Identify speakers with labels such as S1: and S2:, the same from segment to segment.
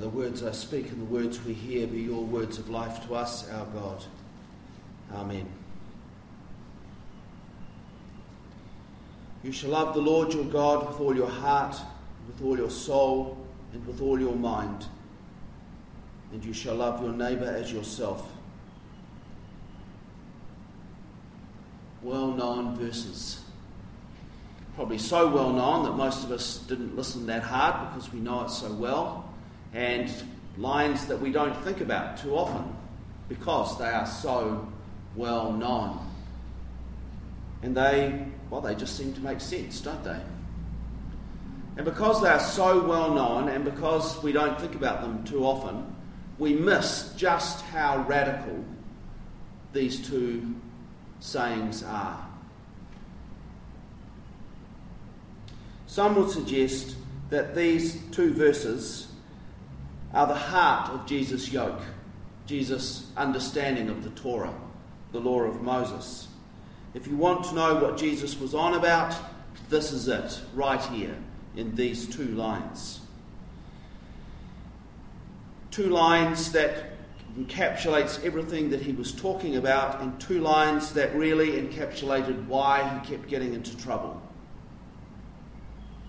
S1: The words I speak and the words we hear be your words of life to us, our God. Amen. You shall love the Lord your God with all your heart, with all your soul, and with all your mind. And you shall love your neighbour as yourself. Well known verses. Probably so well known that most of us didn't listen that hard because we know it so well. And lines that we don't think about too often because they are so well known. And they well, they just seem to make sense, don't they? And because they are so well known and because we don't think about them too often, we miss just how radical these two sayings are. Some would suggest that these two verses are the heart of Jesus' yoke, Jesus' understanding of the Torah, the law of Moses. If you want to know what Jesus was on about, this is it, right here in these two lines. Two lines that encapsulates everything that he was talking about, and two lines that really encapsulated why he kept getting into trouble.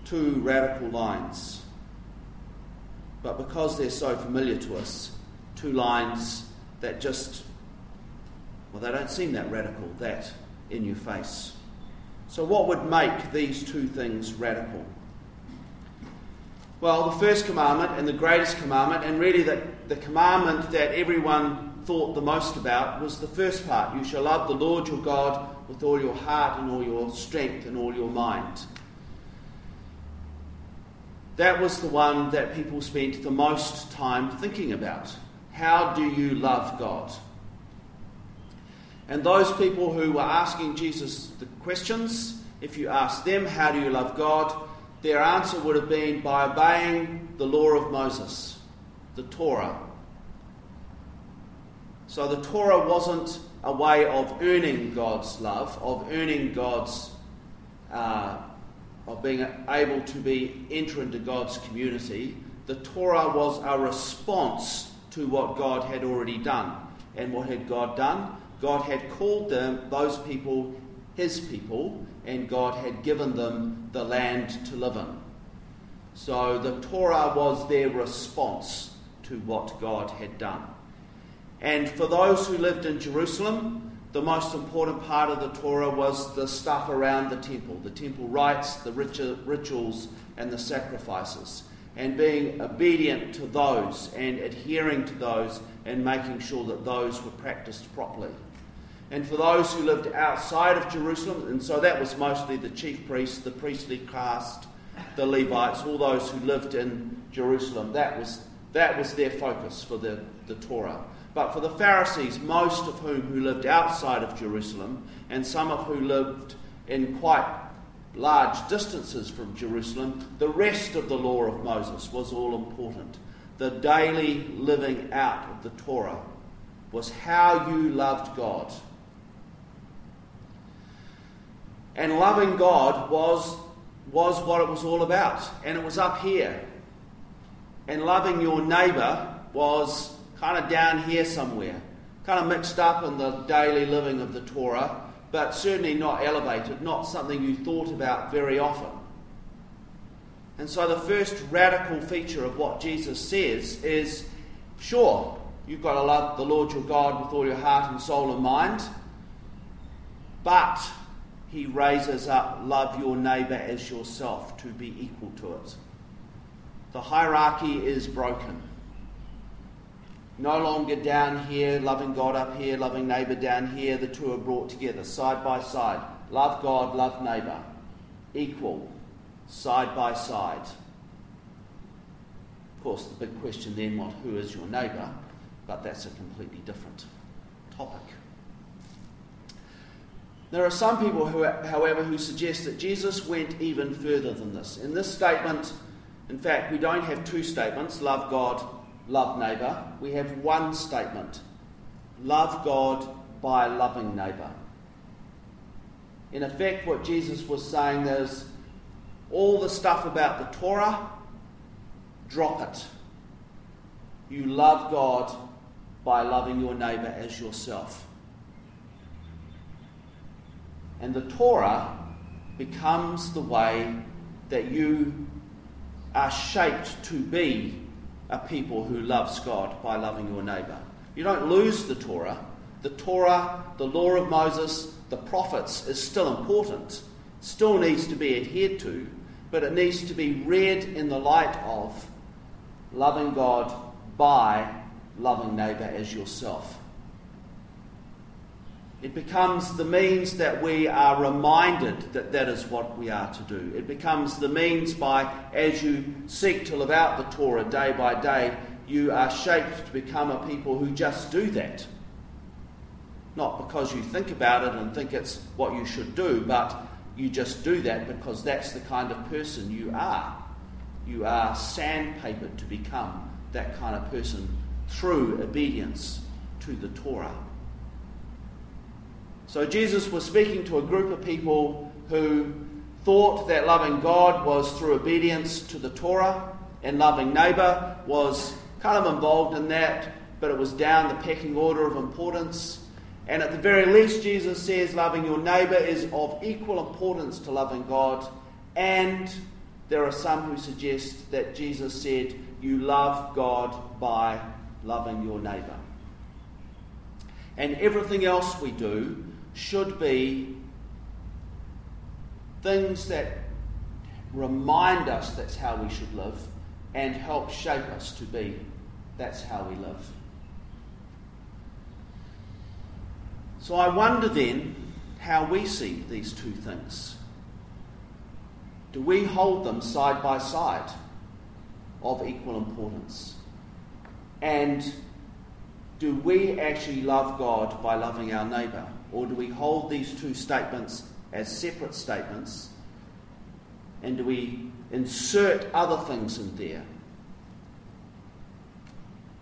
S1: Two radical lines. But because they're so familiar to us, two lines that just, well, they don't seem that radical, that in your face. So, what would make these two things radical? Well, the first commandment and the greatest commandment, and really the, the commandment that everyone thought the most about, was the first part You shall love the Lord your God with all your heart and all your strength and all your mind. That was the one that people spent the most time thinking about. How do you love God? And those people who were asking Jesus the questions, if you asked them, How do you love God? their answer would have been by obeying the law of Moses, the Torah. So the Torah wasn't a way of earning God's love, of earning God's, uh, of being able to be enter into God's community. The Torah was a response to what God had already done. And what had God done? God had called them, those people, his people, and God had given them the land to live in. So the Torah was their response to what God had done. And for those who lived in Jerusalem, the most important part of the Torah was the stuff around the temple the temple rites, the rituals, and the sacrifices. And being obedient to those and adhering to those and making sure that those were practiced properly and for those who lived outside of Jerusalem, and so that was mostly the chief priests, the priestly caste, the Levites, all those who lived in Jerusalem. That was, that was their focus for the, the Torah. But for the Pharisees, most of whom who lived outside of Jerusalem, and some of who lived in quite large distances from Jerusalem, the rest of the law of Moses was all important. The daily living out of the Torah was how you loved God And loving God was, was what it was all about. And it was up here. And loving your neighbour was kind of down here somewhere, kind of mixed up in the daily living of the Torah, but certainly not elevated, not something you thought about very often. And so the first radical feature of what Jesus says is sure, you've got to love the Lord your God with all your heart and soul and mind, but he raises up love your neighbour as yourself to be equal to it. The hierarchy is broken. No longer down here, loving God up here, loving neighbour down here. The two are brought together side by side. Love God, love neighbour. Equal, side by side. Of course, the big question then was who is your neighbour? But that's a completely different topic. There are some people, who, however, who suggest that Jesus went even further than this. In this statement, in fact, we don't have two statements love God, love neighbour. We have one statement love God by loving neighbour. In effect, what Jesus was saying is all the stuff about the Torah, drop it. you love God by loving your neighbour as yourself. And the Torah becomes the way that you are shaped to be a people who loves God by loving your neighbour. You don't lose the Torah. The Torah, the law of Moses, the prophets is still important, still needs to be adhered to, but it needs to be read in the light of loving God by loving neighbour as yourself. It becomes the means that we are reminded that that is what we are to do. It becomes the means by, as you seek to live out the Torah day by day, you are shaped to become a people who just do that. Not because you think about it and think it's what you should do, but you just do that because that's the kind of person you are. You are sandpapered to become that kind of person through obedience to the Torah. So Jesus was speaking to a group of people who thought that loving God was through obedience to the Torah and loving neighbour was kind of involved in that, but it was down the pecking order of importance. And at the very least, Jesus says loving your neighbour is of equal importance to loving God. And there are some who suggest that Jesus said, You love God by loving your neighbour. And everything else we do should be things that remind us that's how we should live and help shape us to be that's how we live. So I wonder then how we see these two things. Do we hold them side by side of equal importance? And do we actually love God by loving our neighbour? Or do we hold these two statements as separate statements? And do we insert other things in there?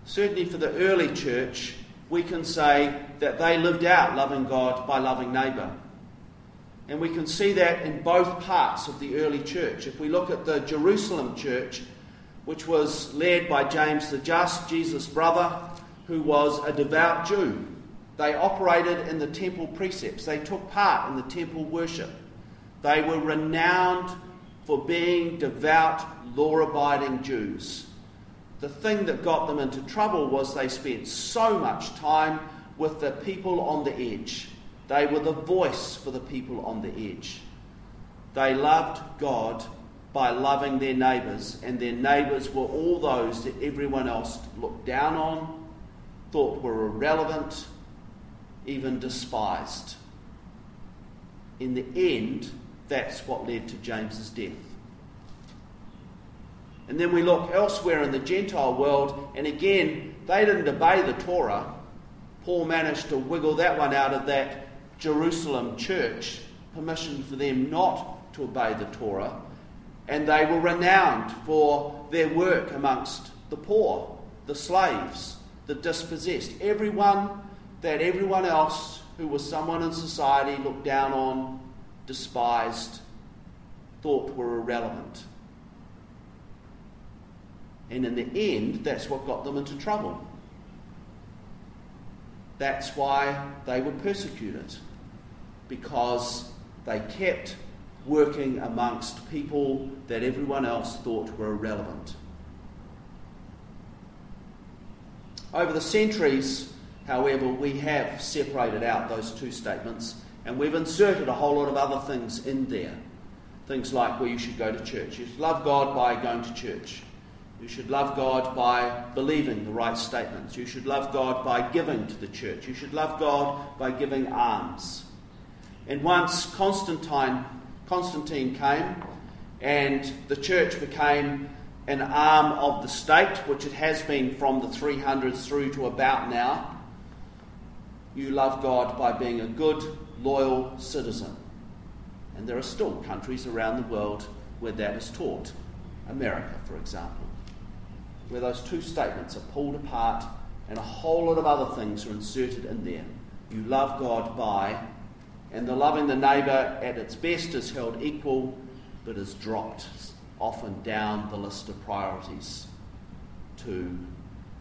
S1: Certainly for the early church, we can say that they lived out loving God by loving neighbour. And we can see that in both parts of the early church. If we look at the Jerusalem church, which was led by James the Just, Jesus' brother, who was a devout Jew. They operated in the temple precepts, they took part in the temple worship. They were renowned for being devout, law abiding Jews. The thing that got them into trouble was they spent so much time with the people on the edge. They were the voice for the people on the edge. They loved God by loving their neighbours, and their neighbours were all those that everyone else looked down on, thought were irrelevant, even despised. In the end, that's what led to James's death. And then we look elsewhere in the Gentile world, and again, they didn't obey the Torah. Paul managed to wiggle that one out of that Jerusalem church, permission for them not to obey the Torah and they were renowned for their work amongst the poor, the slaves, the dispossessed, everyone that everyone else who was someone in society looked down on, despised, thought were irrelevant. And in the end, that's what got them into trouble. That's why they were persecuted, because they kept working amongst people that everyone else thought were irrelevant. Over the centuries, however, we have separated out those two statements and we've inserted a whole lot of other things in there. Things like where you should go to church. You should love God by going to church. You should love God by believing the right statements. You should love God by giving to the church. You should love God by giving alms. And once Constantine Constantine came and the church became an arm of the state, which it has been from the 300s through to about now. You love God by being a good, loyal citizen. And there are still countries around the world where that is taught. America, for example, where those two statements are pulled apart and a whole lot of other things are inserted in there. You love God by and the loving the neighbour at its best is held equal, but is dropped often down the list of priorities to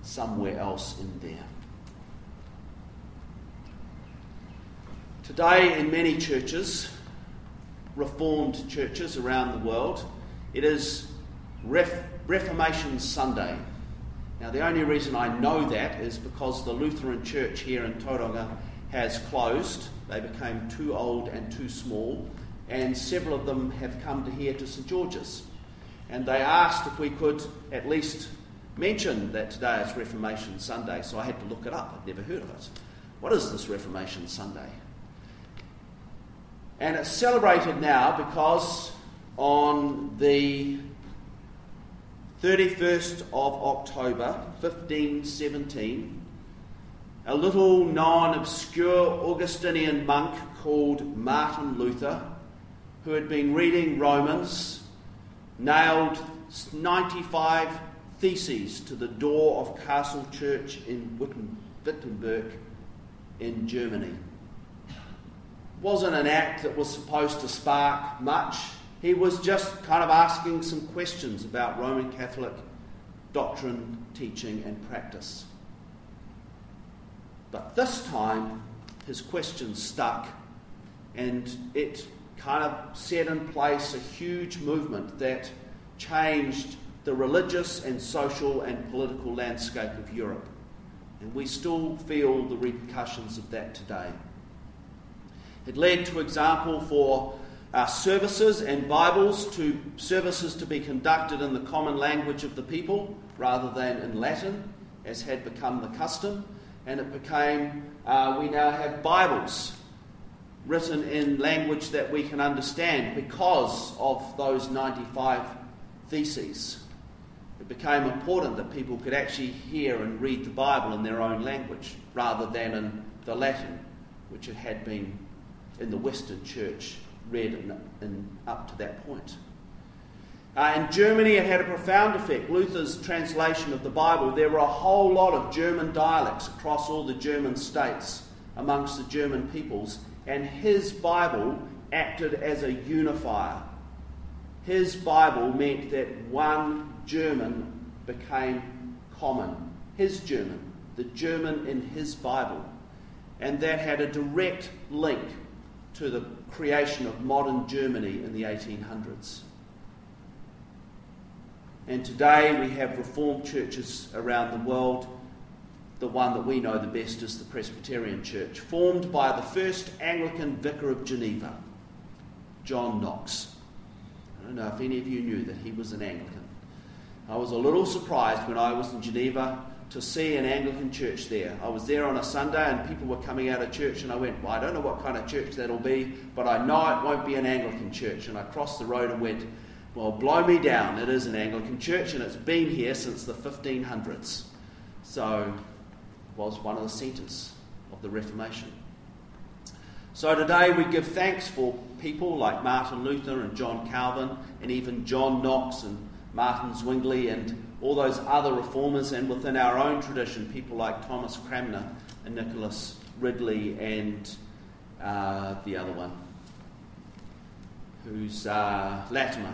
S1: somewhere else in there. Today, in many churches, Reformed churches around the world, it is Ref- Reformation Sunday. Now, the only reason I know that is because the Lutheran Church here in Tauranga has closed. They became too old and too small, and several of them have come to here to St George's. And they asked if we could at least mention that today is Reformation Sunday, so I had to look it up. I'd never heard of it. What is this Reformation Sunday? And it's celebrated now because on the 31st of October 1517, a little non obscure Augustinian monk called Martin Luther, who had been reading Romans, nailed 95 theses to the door of Castle Church in Wittenberg in Germany. It wasn't an act that was supposed to spark much he was just kind of asking some questions about Roman Catholic doctrine, teaching, and practice. But this time, his questions stuck, and it kind of set in place a huge movement that changed the religious and social and political landscape of Europe. And we still feel the repercussions of that today. It led to example for uh, services and Bibles to services to be conducted in the common language of the people rather than in Latin, as had become the custom. And it became, uh, we now have Bibles written in language that we can understand because of those 95 theses. It became important that people could actually hear and read the Bible in their own language rather than in the Latin, which it had been in the Western Church read in, in, up to that point. Uh, in Germany, it had a profound effect. Luther's translation of the Bible, there were a whole lot of German dialects across all the German states amongst the German peoples, and his Bible acted as a unifier. His Bible meant that one German became common. His German, the German in his Bible. And that had a direct link to the creation of modern Germany in the 1800s. And today we have Reformed churches around the world. The one that we know the best is the Presbyterian Church, formed by the first Anglican vicar of Geneva, John Knox. I don't know if any of you knew that he was an Anglican. I was a little surprised when I was in Geneva to see an Anglican church there. I was there on a Sunday and people were coming out of church, and I went, Well, I don't know what kind of church that'll be, but I know it won't be an Anglican church. And I crossed the road and went, Well, blow me down. It is an Anglican church, and it's been here since the 1500s. So, was one of the centres of the Reformation. So today we give thanks for people like Martin Luther and John Calvin, and even John Knox and Martin Zwingli and all those other reformers, and within our own tradition, people like Thomas Cranmer and Nicholas Ridley and uh, the other one, who's uh, Latimer,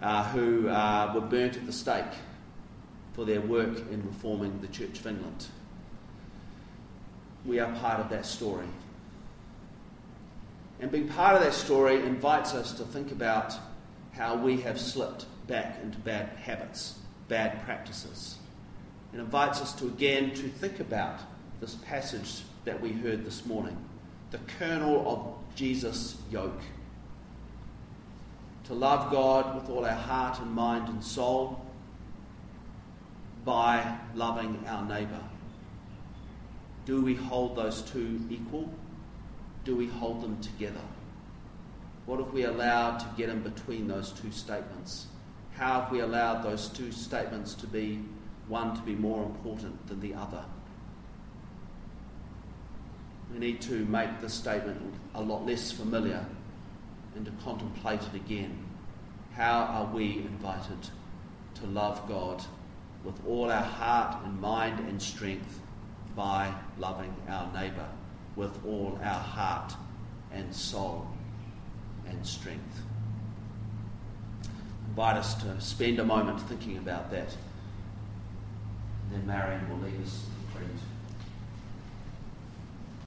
S1: uh, who uh, were burnt at the stake for their work in reforming the Church of England. We are part of that story. And being part of that story invites us to think about how we have slipped back into bad habits, bad practices. It invites us to again to think about this passage that we heard this morning, the kernel of Jesus' yoke. To love God with all our heart and mind and soul by loving our neighbour. Do we hold those two equal? Do we hold them together? What have we allowed to get in between those two statements? how have we allowed those two statements to be one to be more important than the other? We need to make this statement a lot less familiar and to contemplate it again. How are we invited to love God with all our heart and mind and strength by loving our neighbour with all our heart and soul and strength? invite us to spend a moment thinking about that.
S2: and then marrying will leave us